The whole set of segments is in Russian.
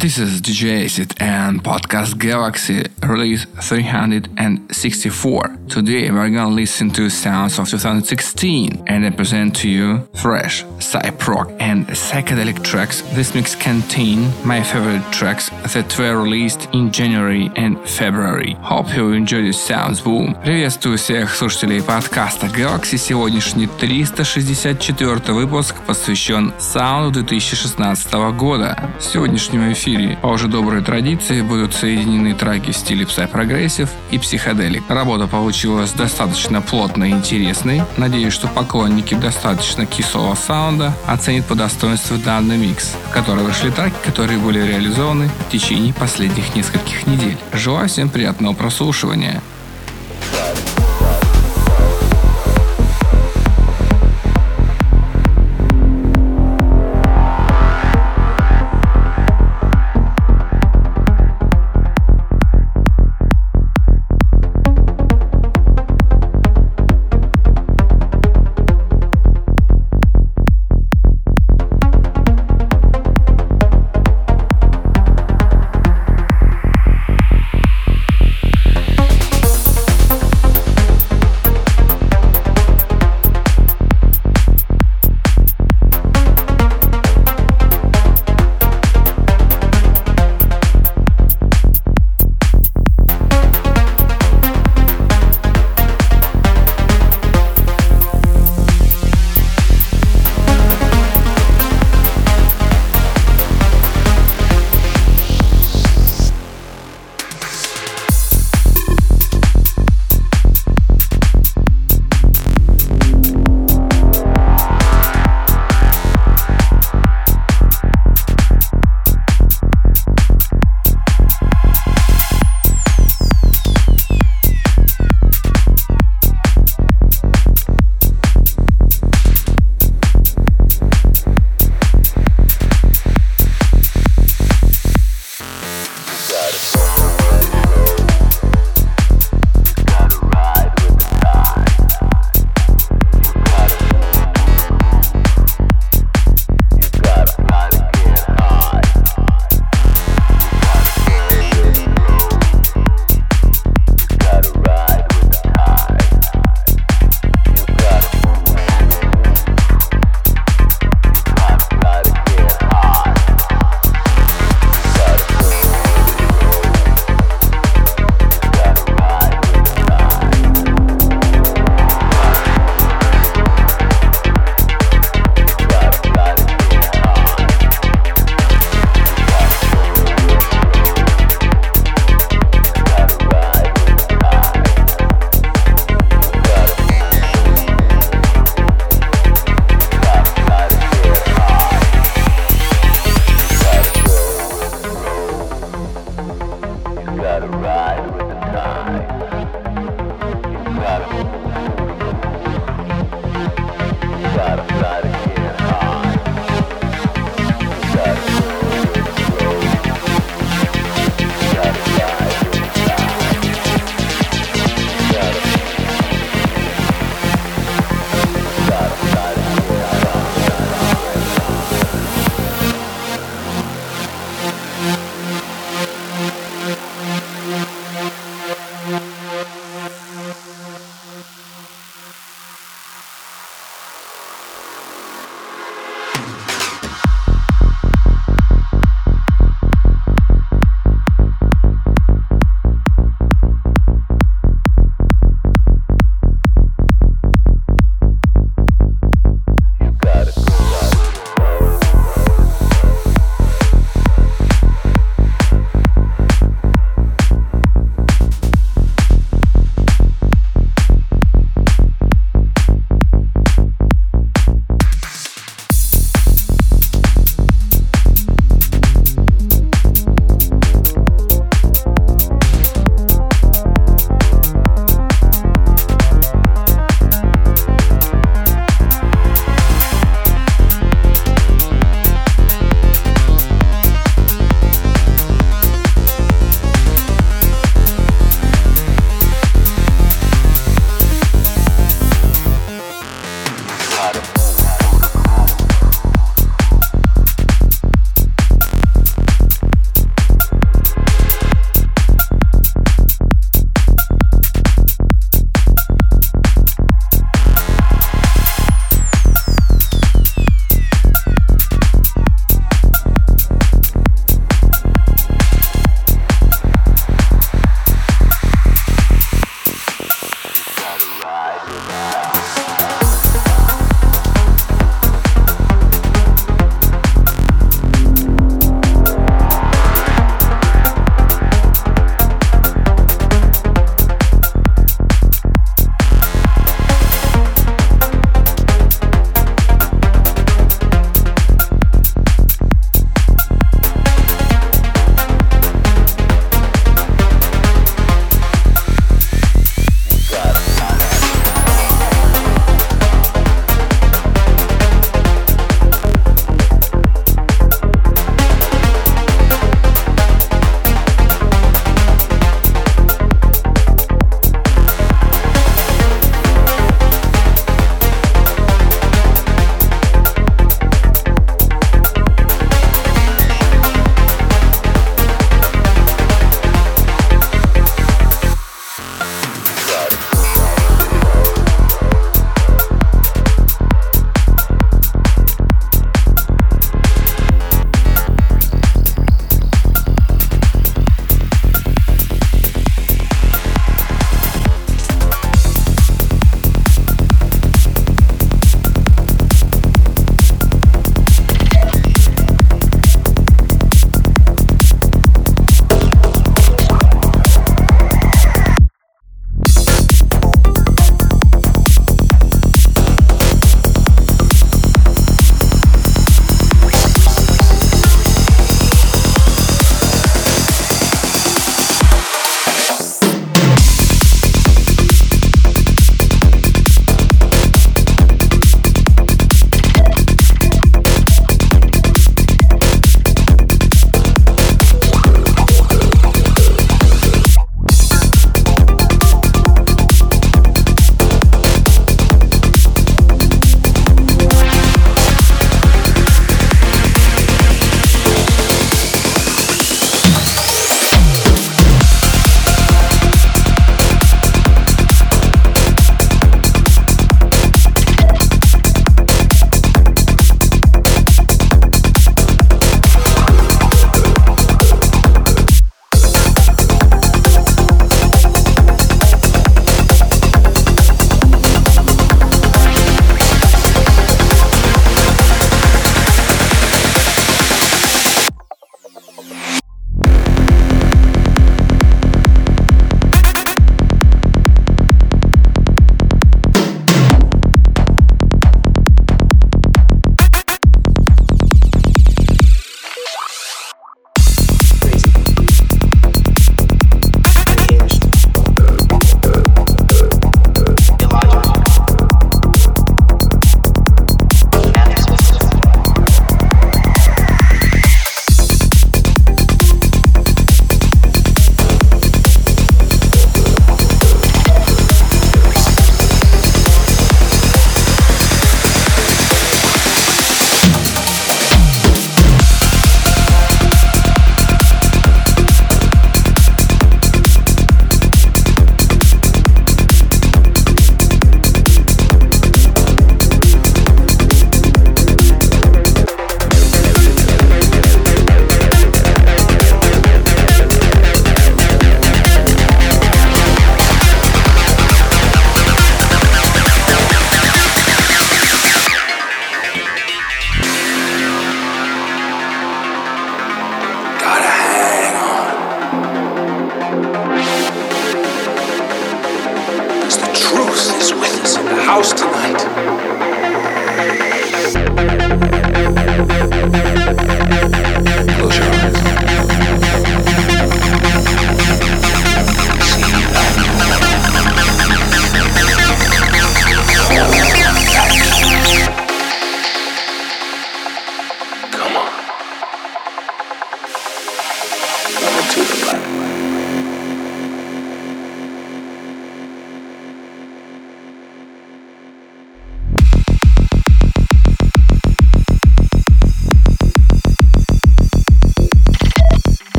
This is DJ Acid and Podcast Galaxy release 364. Today we're gonna listen to sounds of 2016 and I present to you fresh, psy-rock and psychedelic tracks. This mix contain my favorite tracks that were released in January and February. Hope you enjoy the sounds boom. Приветствую всех слушателей подкаста Galaxy. Сегодняшний 364 выпуск посвящен саунду 2016 года. В сегодняшнем эфире эфире по уже доброй традиции будут соединены треки в стиле psy-progressive и psychedelic. Работа получилась достаточно плотной и интересной. Надеюсь, что поклонники достаточно кислого саунда оценят по достоинству данный микс, в который вышли треки, которые были реализованы в течение последних нескольких недель. Желаю всем приятного прослушивания.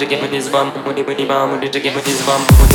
to get with this bum, money, money, bum, money to get with this bum.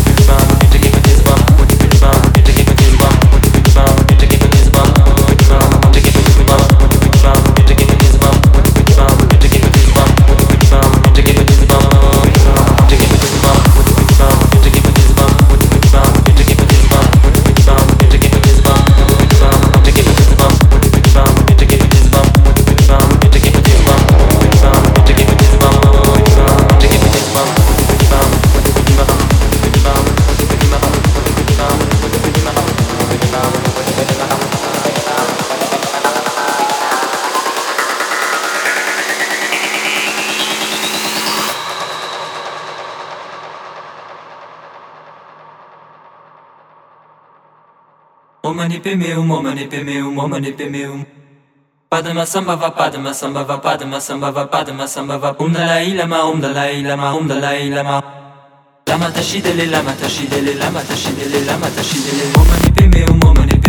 manipemeum, o manipemeum, o manipemeum. Padma samba va padma samba va padma samba va padma samba va Om Dalai Lama Om Dalai Lama Om Dalai Lama. Lama tashidele lama tashidele lama tashidele lama tashidele Om manipemeum, o manipemeum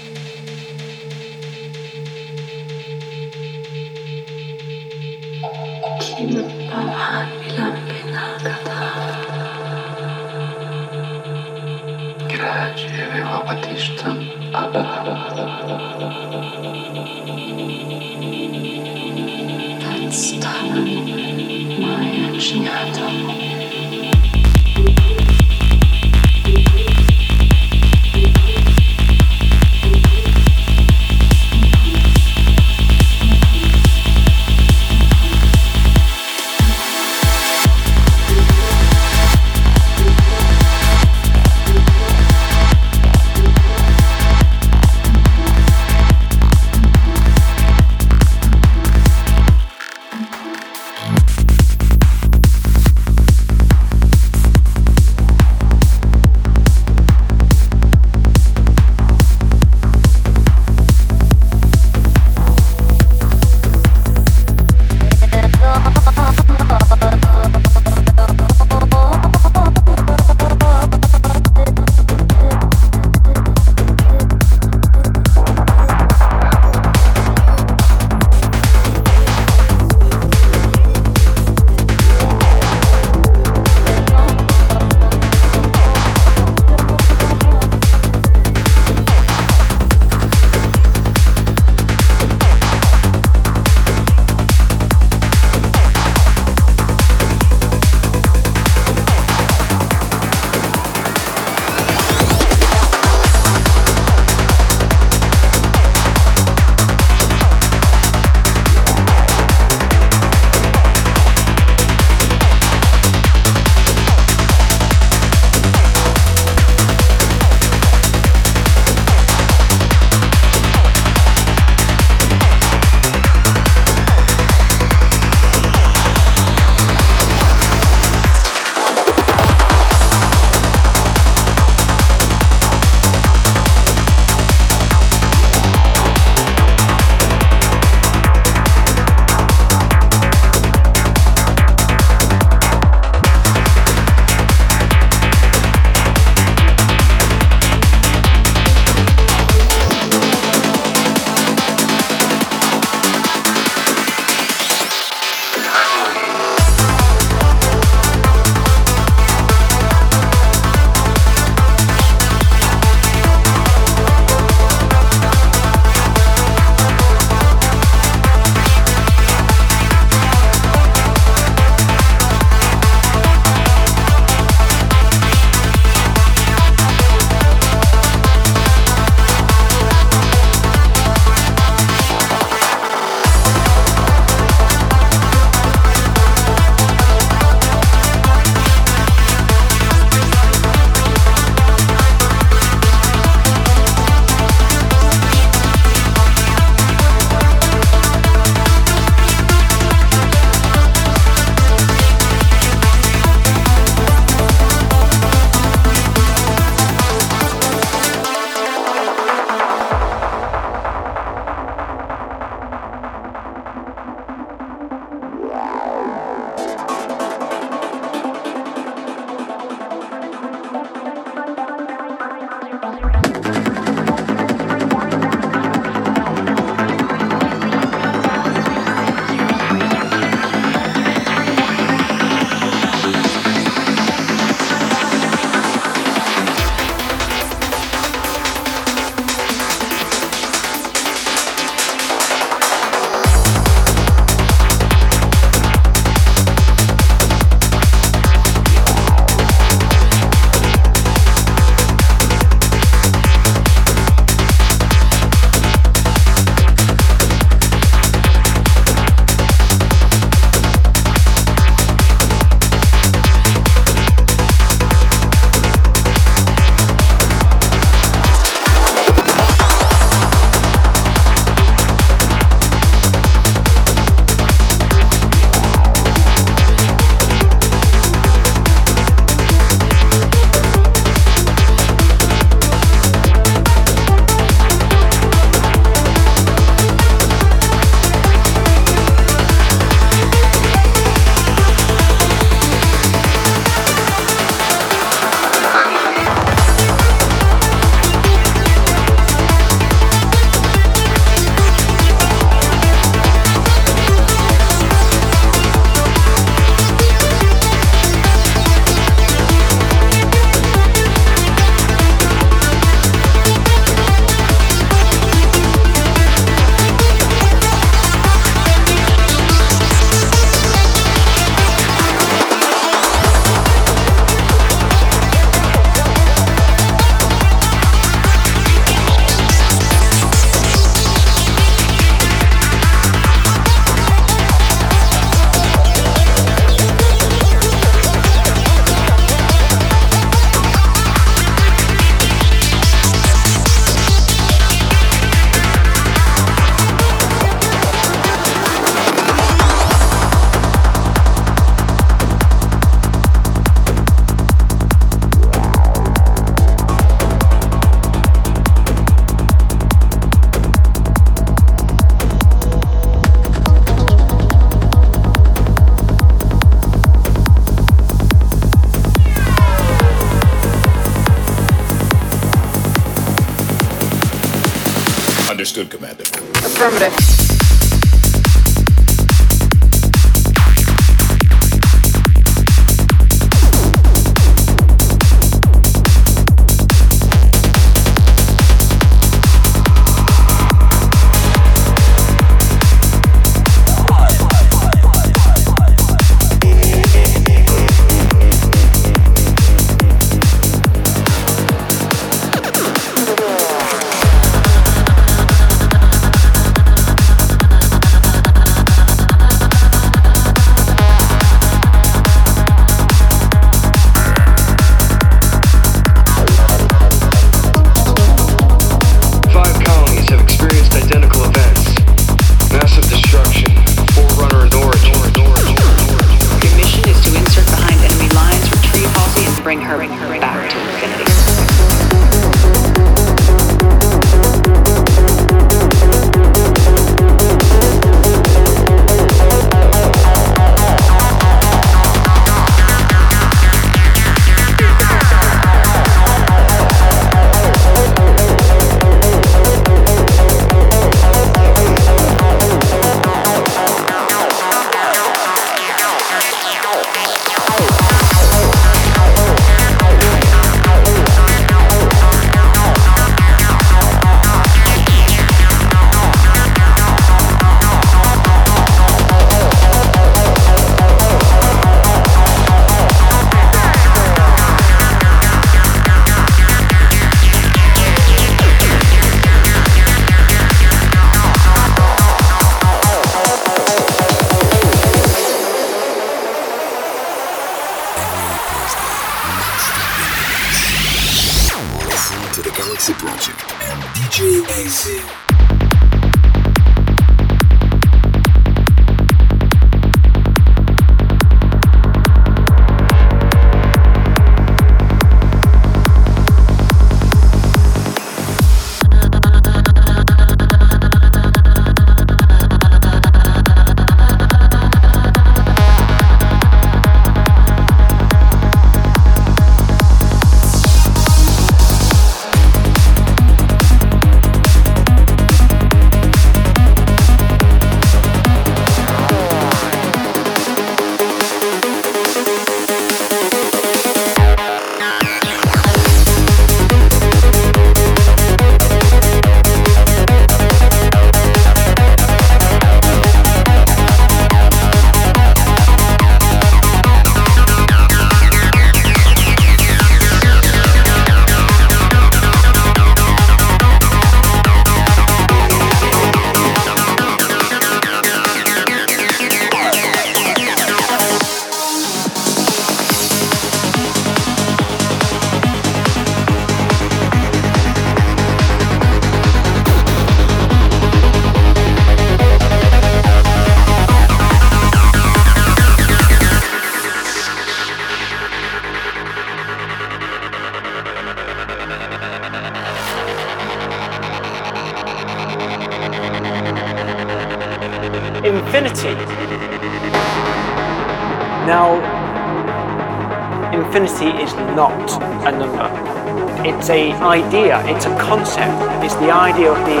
It's a idea, it's a concept. It's the idea of being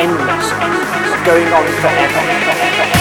endless, going on forever.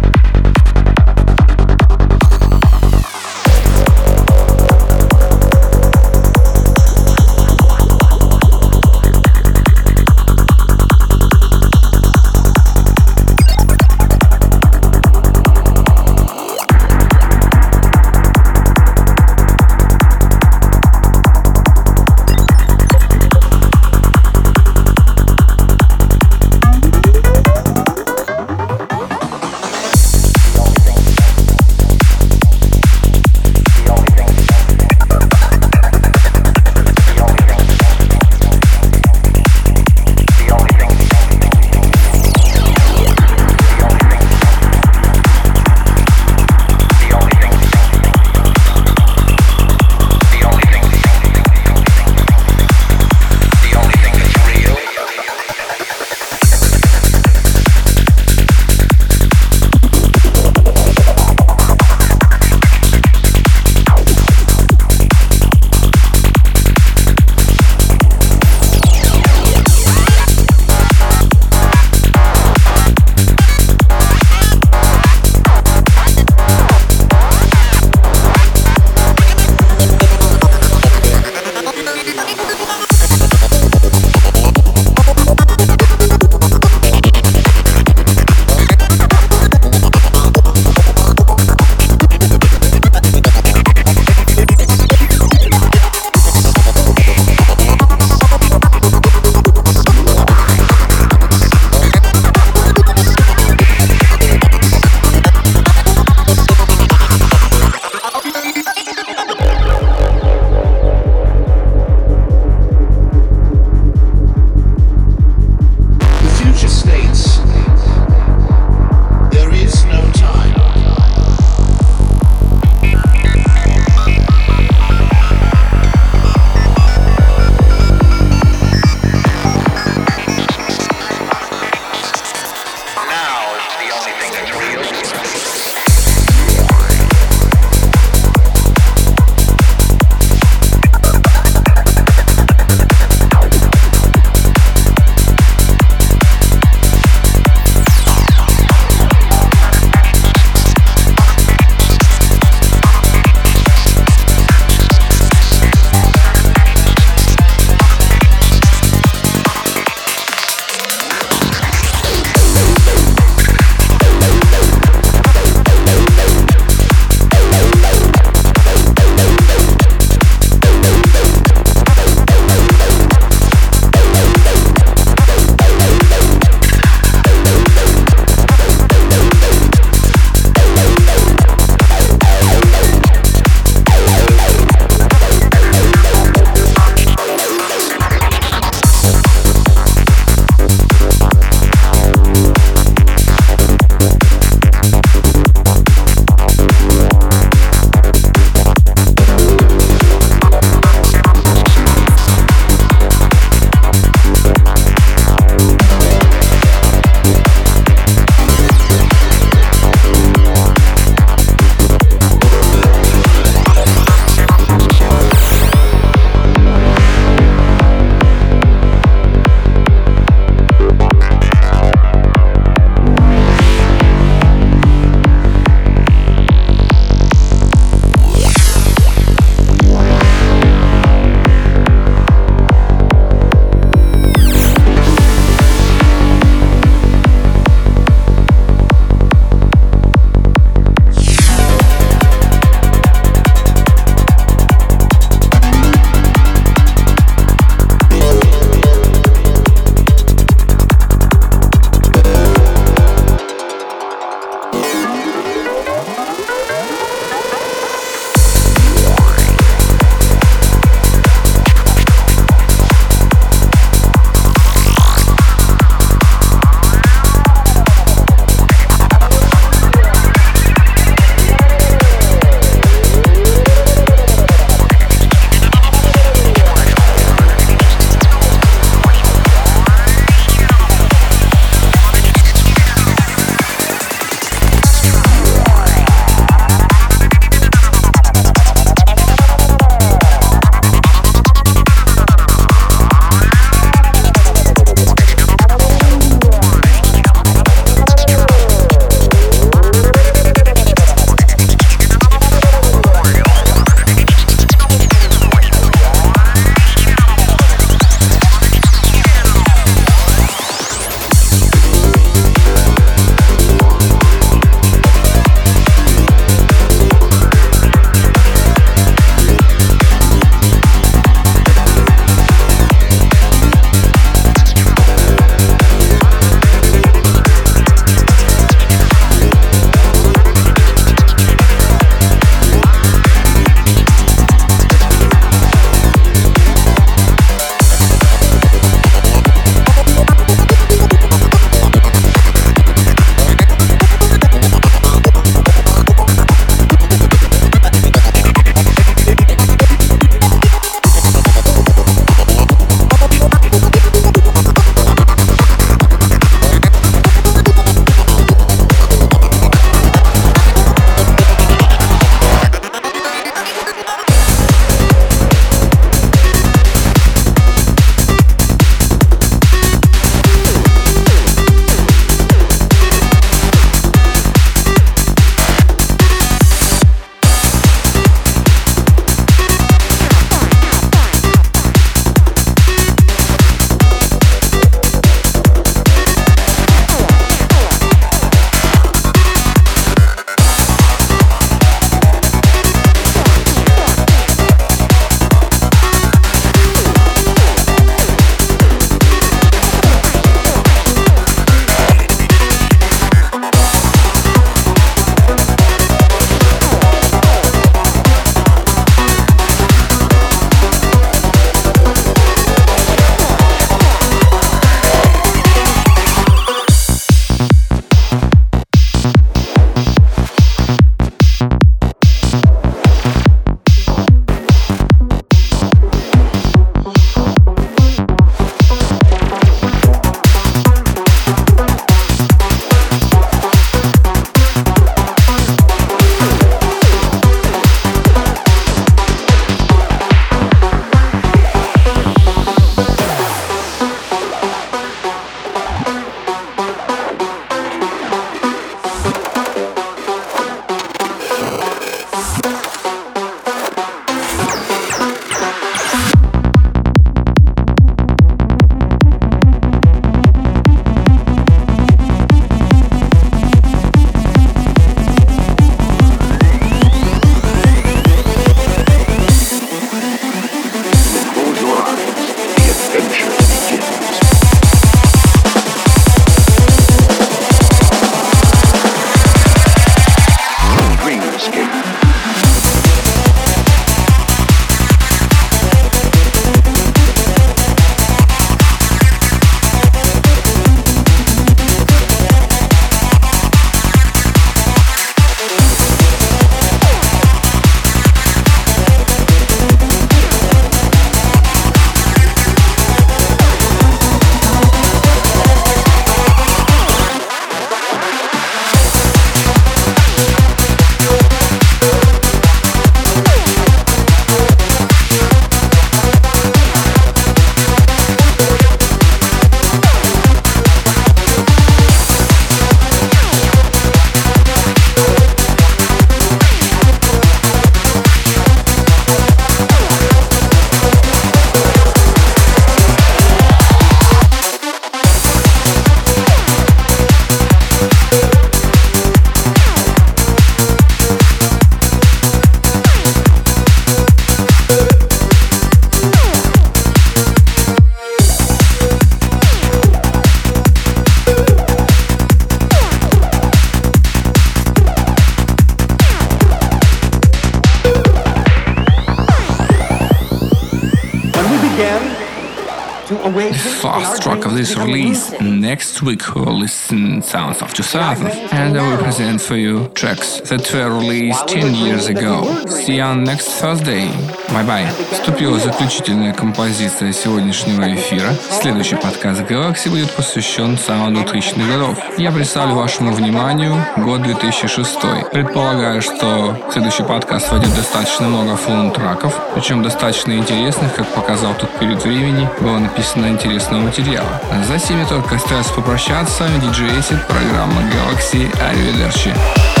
Week we'll listen Sounds of 2000 and I will present for you tracks that were released 10 years ago. See you on next Thursday. Bye-bye. Вступила заключительная композиция сегодняшнего эфира. Следующий подкаст Galaxy будет посвящен саунду 2000-х годов. Я представлю вашему вниманию год 2006. Предполагаю, что следующий подкаст войдет достаточно много фон-траков, причем достаточно интересных, как показал тот период времени, было написано интересного материала. За всеми только остается попрощаться. DJ Acid, программа Galaxy. Arrivederci.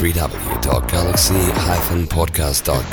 www.galaxy-podcast.com.